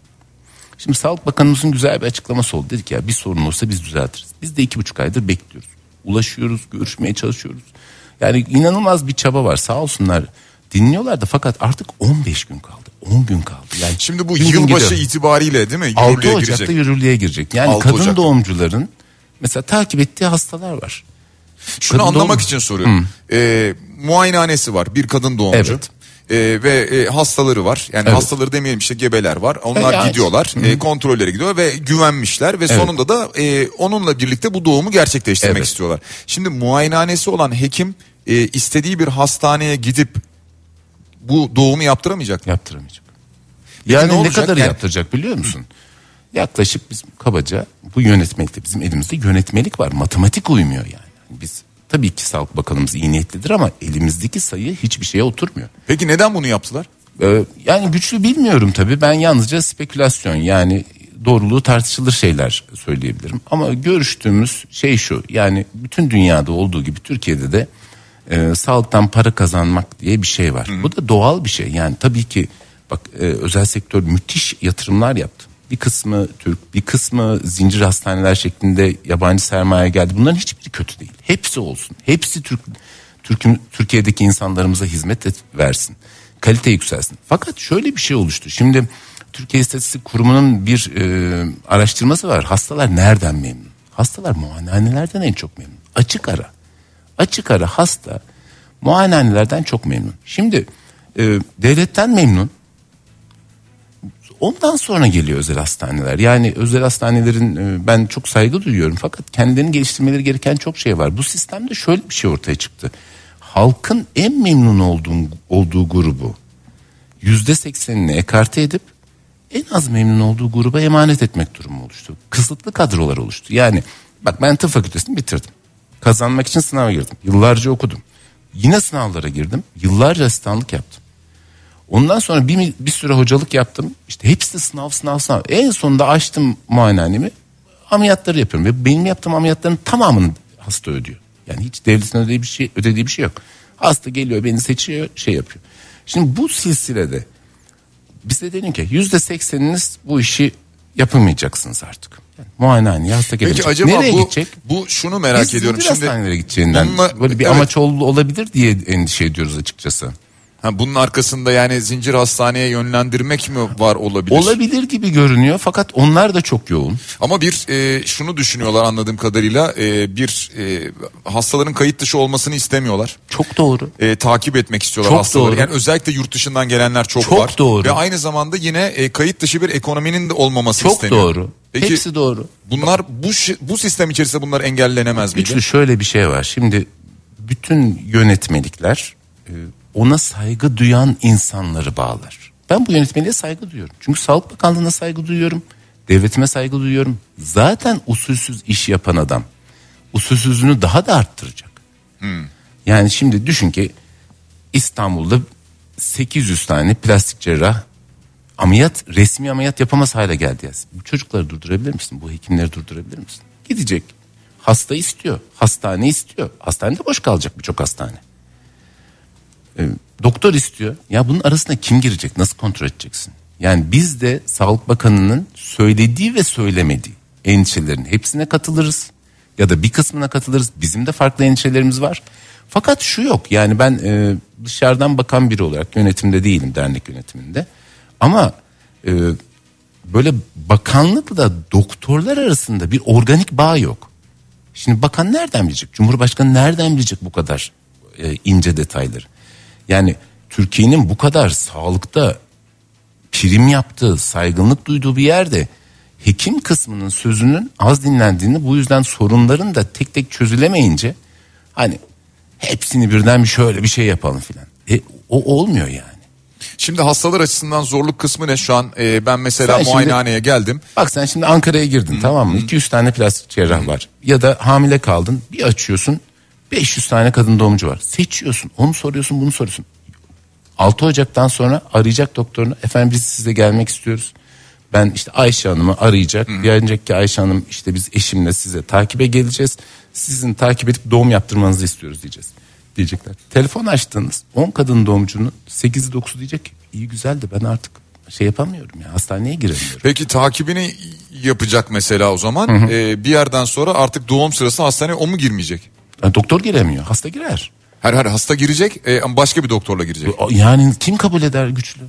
Şimdi Sağlık Bakanımızın güzel bir açıklaması oldu. Dedik ya bir sorun olsa biz düzeltiriz. Biz de iki buçuk aydır bekliyoruz. Ulaşıyoruz, görüşmeye çalışıyoruz. Yani inanılmaz bir çaba var sağ olsunlar. Dinliyorlar da fakat artık 15 gün kaldı. 10 gün kaldı. Yani Şimdi bu yılbaşı gidiyor. itibariyle değil mi? Yürürlüğe 6 Ocak'ta girecek. yürürlüğe girecek. Yani kadın Ocak'ta. doğumcuların mesela takip ettiği hastalar var. Şunu kadın anlamak doğum... için soruyorum. Hmm. Ee, muayenehanesi var bir kadın doğumcu. Evet e, ve e, hastaları var. Yani evet. hastaları demeyelim işte gebeler var. Onlar evet. gidiyorlar. E, kontrollere gidiyor ve güvenmişler ve evet. sonunda da e, onunla birlikte bu doğumu gerçekleştirmek evet. istiyorlar. Şimdi muayenehanesi olan hekim e, istediği bir hastaneye gidip bu doğumu yaptıramayacak. Yaptıramayacak. Yani ne, ne kadar yani... yaptıracak biliyor musun? Yaklaşık biz kabaca bu yönetmelikte bizim elimizde yönetmelik var. Matematik uymuyor yani. Biz Tabii ki Sağlık Bakanımız iyi niyetlidir ama elimizdeki sayı hiçbir şeye oturmuyor. Peki neden bunu yaptılar? Ee, yani güçlü bilmiyorum tabii. Ben yalnızca spekülasyon yani doğruluğu tartışılır şeyler söyleyebilirim. Ama görüştüğümüz şey şu yani bütün dünyada olduğu gibi Türkiye'de de e, sağlıktan para kazanmak diye bir şey var. Hı. Bu da doğal bir şey yani tabii ki bak e, özel sektör müthiş yatırımlar yaptı. Bir kısmı Türk, bir kısmı zincir hastaneler şeklinde yabancı sermaye geldi. Bunların hiçbiri kötü değil. Hepsi olsun. Hepsi Türk, Türk Türkiye'deki insanlarımıza hizmet et, versin. Kalite yükselsin. Fakat şöyle bir şey oluştu. Şimdi Türkiye İstatistik Kurumu'nun bir e, araştırması var. Hastalar nereden memnun? Hastalar muayenehanelerden en çok memnun. Açık ara. Açık ara hasta muayenehanelerden çok memnun. Şimdi e, devletten memnun Ondan sonra geliyor özel hastaneler. Yani özel hastanelerin e, ben çok saygı duyuyorum fakat kendilerini geliştirmeleri gereken çok şey var. Bu sistemde şöyle bir şey ortaya çıktı. Halkın en memnun olduğu, olduğu grubu yüzde seksenini ekarte edip en az memnun olduğu gruba emanet etmek durumu oluştu. Kısıtlı kadrolar oluştu. Yani Bak ben tıp fakültesini bitirdim. Kazanmak için sınava girdim. Yıllarca okudum. Yine sınavlara girdim. Yıllarca asistanlık yaptım. Ondan sonra bir, bir süre hocalık yaptım. İşte hepsi sınav sınav sınav. En sonunda açtım muayenehanemi. Ameliyatları yapıyorum. Ve benim yaptığım ameliyatların tamamını hasta ödüyor. Yani hiç devletin ödediği bir şey, ödediği bir şey yok. Hasta geliyor beni seçiyor şey yapıyor. Şimdi bu silsilede bize dedim ki yüzde sekseniniz bu işi yapamayacaksınız artık. Yani muayenehaneye hasta gelecek. Peki acaba Nereye bu, gidecek? bu şunu merak Biz ediyorum. Şimdi hastanelere gideceğinden bununla- böyle bir evet. amaç ol- olabilir diye endişe ediyoruz açıkçası. Ha, bunun arkasında yani zincir hastaneye yönlendirmek mi var olabilir? Olabilir gibi görünüyor fakat onlar da çok yoğun. Ama bir e, şunu düşünüyorlar anladığım kadarıyla e, bir e, hastaların kayıt dışı olmasını istemiyorlar. Çok doğru. E, takip etmek istiyorlar Çok hastaları. doğru. Yani özellikle yurt dışından gelenler çok, Çok var. doğru. Ve aynı zamanda yine e, kayıt dışı bir ekonominin de olmaması Çok isteniyor. doğru. Peki Hepsi doğru. bunlar bu bu sistem içerisinde bunlar engellenemez miydi? Güçlü şöyle bir şey var. Şimdi bütün yönetmelikler e, ona saygı duyan insanları bağlar. Ben bu yönetmeliğe saygı duyuyorum. Çünkü Sağlık Bakanlığı'na saygı duyuyorum. Devletime saygı duyuyorum. Zaten usulsüz iş yapan adam usulsüzlüğünü daha da arttıracak. Yani şimdi düşün ki İstanbul'da 800 tane plastik cerrah ameliyat resmi ameliyat yapamaz hale geldi. Bu çocukları durdurabilir misin? Bu hekimleri durdurabilir misin? Gidecek. Hasta istiyor. Hastane istiyor. Hastanede boş kalacak birçok hastane. Ee, doktor istiyor. Ya bunun arasında kim girecek? Nasıl kontrol edeceksin? Yani biz de Sağlık Bakanı'nın söylediği ve söylemediği endişelerin hepsine katılırız. Ya da bir kısmına katılırız. Bizim de farklı endişelerimiz var. Fakat şu yok. Yani ben e, dışarıdan bakan biri olarak yönetimde değilim dernek yönetiminde. Ama e, böyle bakanlıkla doktorlar arasında bir organik bağ yok. Şimdi bakan nereden bilecek? Cumhurbaşkanı nereden bilecek bu kadar e, ince detayları? Yani Türkiye'nin bu kadar sağlıkta prim yaptığı, saygınlık duyduğu bir yerde hekim kısmının sözünün az dinlendiğini bu yüzden sorunların da tek tek çözülemeyince hani hepsini birden bir şöyle bir şey yapalım filan. E, o olmuyor yani. Şimdi hastalar açısından zorluk kısmı ne şu an? E, ben mesela Sen şimdi- muayenehaneye geldim. Bak sen şimdi Ankara'ya girdin tamam mı? 200 tane plastik cerrah var. Ya da hamile kaldın bir açıyorsun 500 tane kadın doğumcu var. Seçiyorsun onu soruyorsun bunu soruyorsun. 6 Ocak'tan sonra arayacak doktorunu. Efendim biz size gelmek istiyoruz. Ben işte Ayşe Hanım'ı arayacak. Diyecek ki Ayşe Hanım işte biz eşimle size takibe geleceğiz. Sizin takip edip doğum yaptırmanızı istiyoruz diyeceğiz. Diyecekler. Telefon açtınız 10 kadın doğumcunun 8'i 9'u diyecek ki iyi güzel de ben artık şey yapamıyorum ya hastaneye giremiyorum. Peki takibini yapacak mesela o zaman. E, bir yerden sonra artık doğum sırası hastaneye o mu girmeyecek? Yani doktor giremiyor hasta girer. Her her hasta girecek e, ama başka bir doktorla girecek. Yani kim kabul eder güçlü?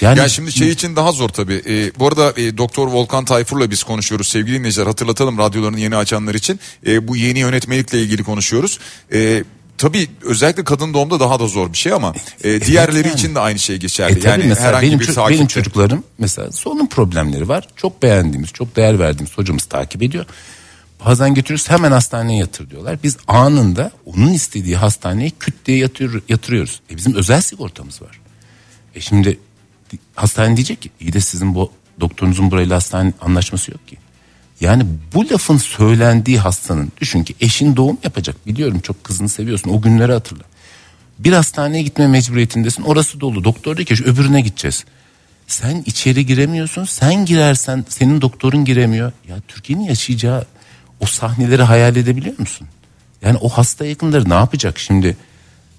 Yani Ya şimdi şey için daha zor tabii. Ee, bu arada e, Doktor Volkan Tayfur'la biz konuşuyoruz sevgili dinleyiciler. Hatırlatalım radyolarını yeni açanlar için. E, bu yeni yönetmelikle ilgili konuşuyoruz. E, tabii özellikle kadın doğumda daha da zor bir şey ama e, diğerleri yani. için de aynı şey E geçerli. tabii yani mesela herhangi benim, bir takipte. benim çocuklarım mesela solunum problemleri var. Çok beğendiğimiz, çok değer verdiğimiz hocamız takip ediyor. Bazen götürüyoruz hemen hastaneye yatır diyorlar. Biz anında onun istediği hastaneye küt diye yatıyor, yatırıyoruz. E bizim özel sigortamız var. E şimdi di- hastane diyecek ki iyi de sizin bu doktorunuzun burayla hastane anlaşması yok ki. Yani bu lafın söylendiği hastanın düşün ki eşin doğum yapacak biliyorum çok kızını seviyorsun o günleri hatırla. Bir hastaneye gitme mecburiyetindesin orası dolu doktor diyor ki "Şu öbürüne gideceğiz. Sen içeri giremiyorsun sen girersen senin doktorun giremiyor. Ya Türkiye'nin yaşayacağı o sahneleri hayal edebiliyor musun? Yani o hasta yakınları ne yapacak şimdi?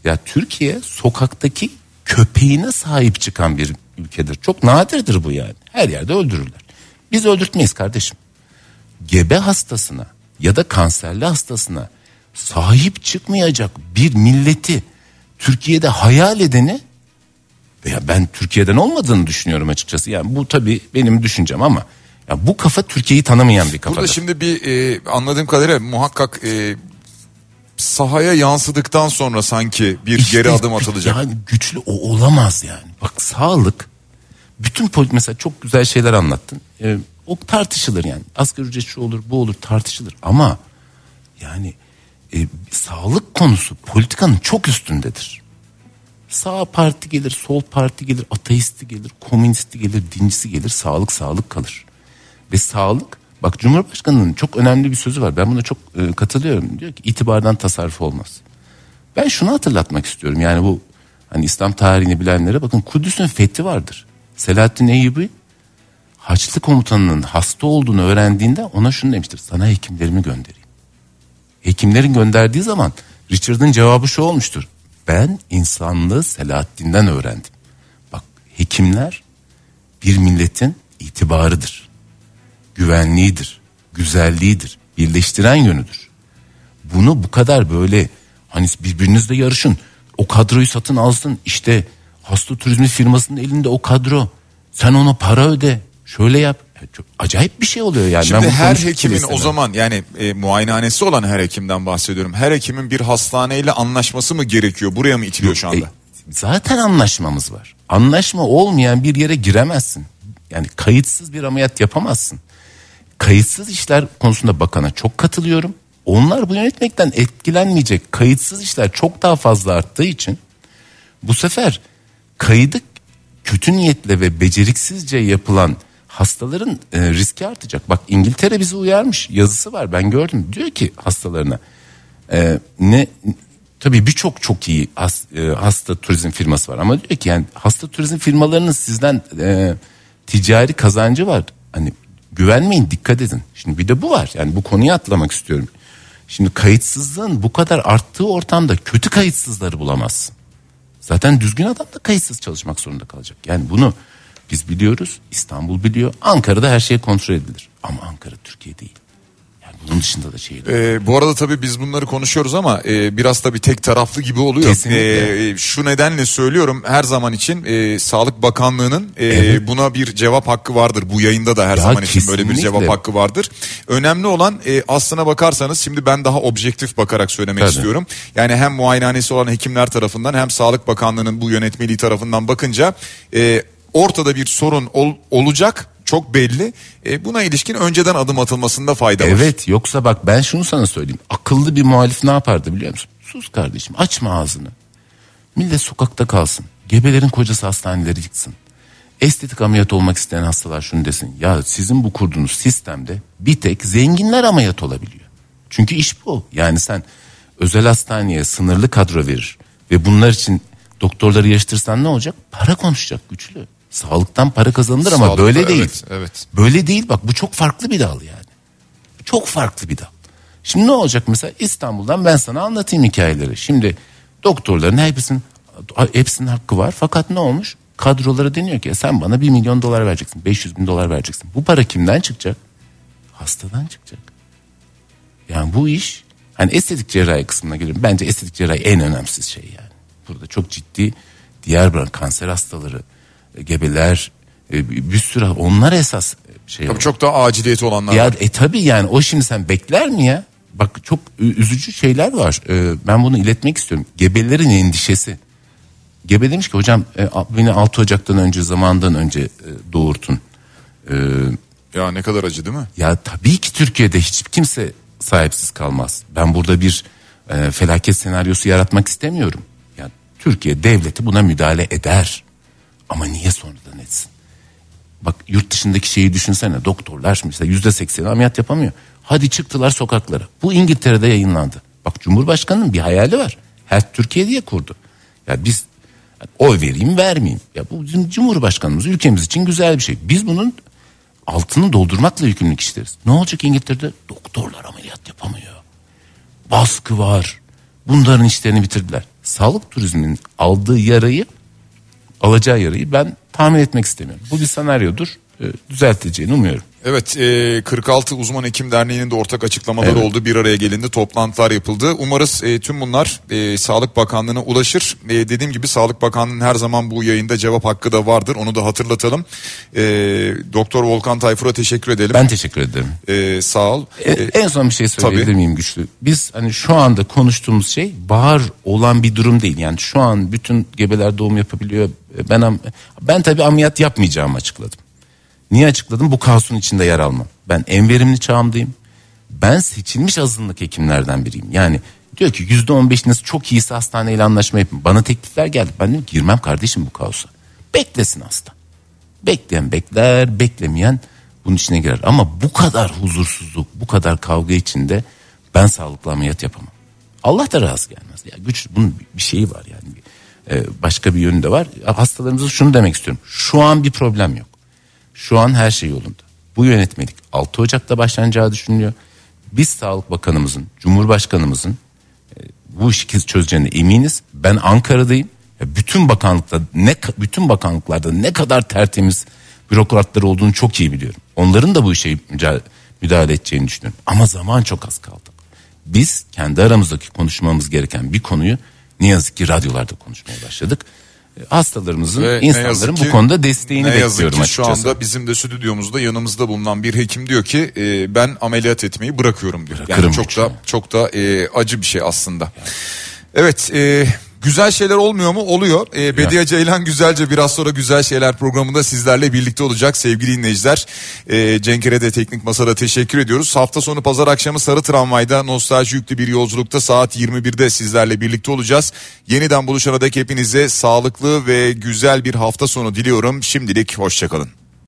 Ya Türkiye sokaktaki köpeğine sahip çıkan bir ülkedir. Çok nadirdir bu yani. Her yerde öldürürler. Biz öldürtmeyiz kardeşim. Gebe hastasına ya da kanserli hastasına sahip çıkmayacak bir milleti Türkiye'de hayal edeni veya ben Türkiye'den olmadığını düşünüyorum açıkçası. Yani bu tabii benim düşüncem ama ya bu kafa Türkiye'yi tanımayan bir kafa. Burada şimdi bir e, anladığım kadarıyla muhakkak e, sahaya yansıdıktan sonra sanki bir geri adım atılacak. Yani güçlü o olamaz yani. Bak sağlık bütün mesela çok güzel şeyler anlattın. Ee, o tartışılır yani. Asgari ücret şu olur bu olur tartışılır ama yani e, sağlık konusu politikanın çok üstündedir. Sağ parti gelir, sol parti gelir, ateisti gelir, komünisti gelir, dincisi gelir, sağlık sağlık kalır. Ve sağlık Bak Cumhurbaşkanı'nın çok önemli bir sözü var. Ben buna çok e, katılıyorum. Diyor ki itibardan tasarruf olmaz. Ben şunu hatırlatmak istiyorum. Yani bu hani İslam tarihini bilenlere bakın Kudüs'ün fethi vardır. Selahaddin Eyyubi Haçlı komutanının hasta olduğunu öğrendiğinde ona şunu demiştir. Sana hekimlerimi göndereyim. Hekimlerin gönderdiği zaman Richard'ın cevabı şu olmuştur. Ben insanlığı Selahaddin'den öğrendim. Bak hekimler bir milletin itibarıdır. Güvenliğidir, güzelliğidir, birleştiren yönüdür. Bunu bu kadar böyle hani birbirinizle yarışın. O kadroyu satın alsın işte hasta turizmi firmasının elinde o kadro. Sen ona para öde. Şöyle yap. Çok acayip bir şey oluyor yani. Şimdi Ben her hekimin o zaman yani e, muayenehanesi olan her hekimden bahsediyorum. Her hekimin bir hastaneyle anlaşması mı gerekiyor? Buraya mı itiliyor şu anda? E, zaten anlaşmamız var. Anlaşma olmayan bir yere giremezsin. Yani kayıtsız bir ameliyat yapamazsın. Kayıtsız işler konusunda bakana çok katılıyorum. Onlar bu yönetmekten etkilenmeyecek. Kayıtsız işler çok daha fazla arttığı için bu sefer kaydı kötü niyetle ve beceriksizce yapılan hastaların e, riski artacak. Bak İngiltere bizi uyarmış. Yazısı var ben gördüm. Diyor ki hastalarına e, ne tabii birçok çok iyi has- e, hasta turizm firması var ama diyor ki yani hasta turizm firmalarının sizden e, ticari kazancı var. Hani güvenmeyin dikkat edin. Şimdi bir de bu var. Yani bu konuyu atlamak istiyorum. Şimdi kayıtsızlığın bu kadar arttığı ortamda kötü kayıtsızları bulamazsın. Zaten düzgün adam da kayıtsız çalışmak zorunda kalacak. Yani bunu biz biliyoruz. İstanbul biliyor. Ankara'da her şey kontrol edilir. Ama Ankara Türkiye değil. Bunun dışında da şehir. Ee, bu arada tabii biz bunları konuşuyoruz ama e, biraz tabii tek taraflı gibi oluyor. Kesinlikle. Ee, şu nedenle söylüyorum her zaman için e, Sağlık Bakanlığı'nın e, buna bir cevap hakkı vardır. Bu yayında da her Ya zaman için böyle bir kesinlikle. cevap hakkı vardır. Önemli olan e, aslına bakarsanız şimdi ben daha objektif bakarak söylemek Tabii. istiyorum. Yani hem muayenehanesi olan hekimler tarafından hem Sağlık Bakanlığı'nın bu yönetmeliği tarafından bakınca e, ortada bir sorun ol- olacak çok belli. E, buna ilişkin önceden adım atılmasında fayda var. Evet yoksa bak ben şunu sana söyleyeyim. Akıllı bir muhalif ne yapardı biliyor musun? Sus kardeşim açma ağzını. Millet sokakta kalsın. Gebelerin kocası hastaneleri yıksın. Estetik ameliyat olmak isteyen hastalar şunu desin. Ya sizin bu kurduğunuz sistemde bir tek zenginler ameliyat olabiliyor. Çünkü iş bu. Yani sen özel hastaneye sınırlı kadro verir ve bunlar için doktorları yarıştırsan ne olacak? Para konuşacak güçlü. Sağlıktan para kazanılır ama Sağlıkta, böyle değil. evet, evet. Böyle değil bak bu çok farklı bir dal yani. Çok farklı bir dal. Şimdi ne olacak mesela İstanbul'dan ben sana anlatayım hikayeleri. Şimdi doktorların hepsinin hepsinin hakkı var fakat ne olmuş? Kadrolara deniyor ki sen bana 1 milyon dolar vereceksin 500 bin dolar vereceksin. Bu para kimden çıkacak? Hastadan çıkacak. Yani bu iş hani estetik cerrahi kısmına geliyorum. Bence estetik cerrahi en önemsiz şey yani. Burada çok ciddi diğer kanser hastaları, e, gebeler, e, bir sürü onlar esas şey. Tabii çok daha aciliyeti olanlar Ya var. e tabii yani o şimdi sen bekler mi ya? Bak çok üzücü şeyler var. Ee, ben bunu iletmek istiyorum. Gebelerin endişesi. Gebe demiş ki hocam e, beni 6 Ocak'tan önce zamandan önce e, doğurtun. Ya ne kadar acı değil mi? ya tabii ki Türkiye'de hiç kimse sahipsiz kalmaz. Ben burada bir e, felaket senaryosu yaratmak istemiyorum. Yani Türkiye devleti buna müdahale eder. Ama niye sonradan etsin? Bak yurt dışındaki şeyi düşünsene. Doktorlar mesela yüzde sekseni ameliyat yapamıyor. Hadi çıktılar sokaklara. Bu İngiltere'de yayınlandı. Bak Cumhurbaşkanı'nın bir hayali var. Her Türkiye diye kurdu. Ya biz oy vereyim vermeyeyim. Ya bu bizim Cumhurbaşkanımız ülkemiz için güzel bir şey. Biz bunun altını doldurmakla yükümlü kişileriz. Ne olacak İngiltere'de? Doktorlar ameliyat yapamıyor. Baskı var. Bunların işlerini bitirdiler. Sağlık turizminin aldığı yarayı alacağı yarayı ben tahmin etmek istemiyorum. Bu bir senaryodur. E, düzelteceğini umuyorum. Evet e, 46 Uzman Hekim Derneği'nin de ortak açıklamaları Evet. oldu. Bir araya gelindi toplantılar yapıldı. Umarız e, tüm bunlar e, Sağlık Bakanlığı'na ulaşır. E, dediğim gibi Sağlık Bakanlığı'nın her zaman bu yayında cevap hakkı da vardır. Onu da hatırlatalım. E, Doktor Volkan Tayfur'a teşekkür edelim. Ben teşekkür ederim. E, sağ ol. E, E, en son bir şey söyleyebilir tabii. miyim güçlü? Biz hani şu anda konuştuğumuz şey bahar olan bir durum değil. Yani şu an bütün gebeler doğum yapabiliyor. Ben ben tabii ameliyat yapmayacağımı açıkladım. Niye açıkladım? Bu kaosun içinde yer almam. Ben en verimli çağımdayım. Ben seçilmiş azınlık hekimlerden biriyim. Yani diyor ki yüzde on beşiniz çok iyisi hastaneyle anlaşma yapın. Bana teklifler geldi. Ben dedim girmem kardeşim bu kaosa. Beklesin hasta. Bekleyen bekler, beklemeyen bunun içine girer. Ama bu kadar huzursuzluk, bu kadar kavga içinde ben sağlıklı ameliyat yapamam. Allah da razı gelmez. Ya güç bunun bir şeyi var yani. Ee, başka bir yönü de var. Hastalarımıza şunu demek istiyorum. Şu an bir problem yok. Şu an her şey yolunda. Bu yönetmelik 6 Ocak'ta başlanacağı düşünülüyor. Biz Sağlık Bakanımızın, Cumhurbaşkanımızın e, bu işi çözeceğine eminiz. Ben Ankara'dayım. Bütün bakanlıkta ne bütün bakanlıklarda ne kadar tertemiz bürokratlar olduğunu çok iyi biliyorum. Onların da bu işe müdahale edeceğini düşünüyorum. Ama zaman çok az kaldı. Biz kendi aramızdaki konuşmamız gereken bir konuyu ne yazık ki radyolarda konuşmaya başladık. Hastalarımızın, Ve insanların bu konuda desteğini ne bekliyorum yazık ki açıkçası. Şu anda bizim de stüdyomuzda yanımızda bulunan bir hekim diyor ki e, ben ameliyat etmeyi bırakıyorum diyor. Bırakırım yani çok da çok da e, acı bir şey aslında. Evet, e, Güzel şeyler olmuyor mu? Oluyor. Ee, Bediye Ceylan güzelce biraz sonra güzel şeyler programında sizlerle birlikte olacak sevgili dinleyiciler. Ee, Cenkere de Teknik Masa'da teşekkür ediyoruz. Hafta sonu pazar akşamı Sarı Tramvay'da nostalji yüklü bir yolculukta saat 21'de sizlerle birlikte olacağız. Yeniden buluşana dek hepinize sağlıklı ve güzel bir hafta sonu diliyorum. Şimdilik hoşçakalın.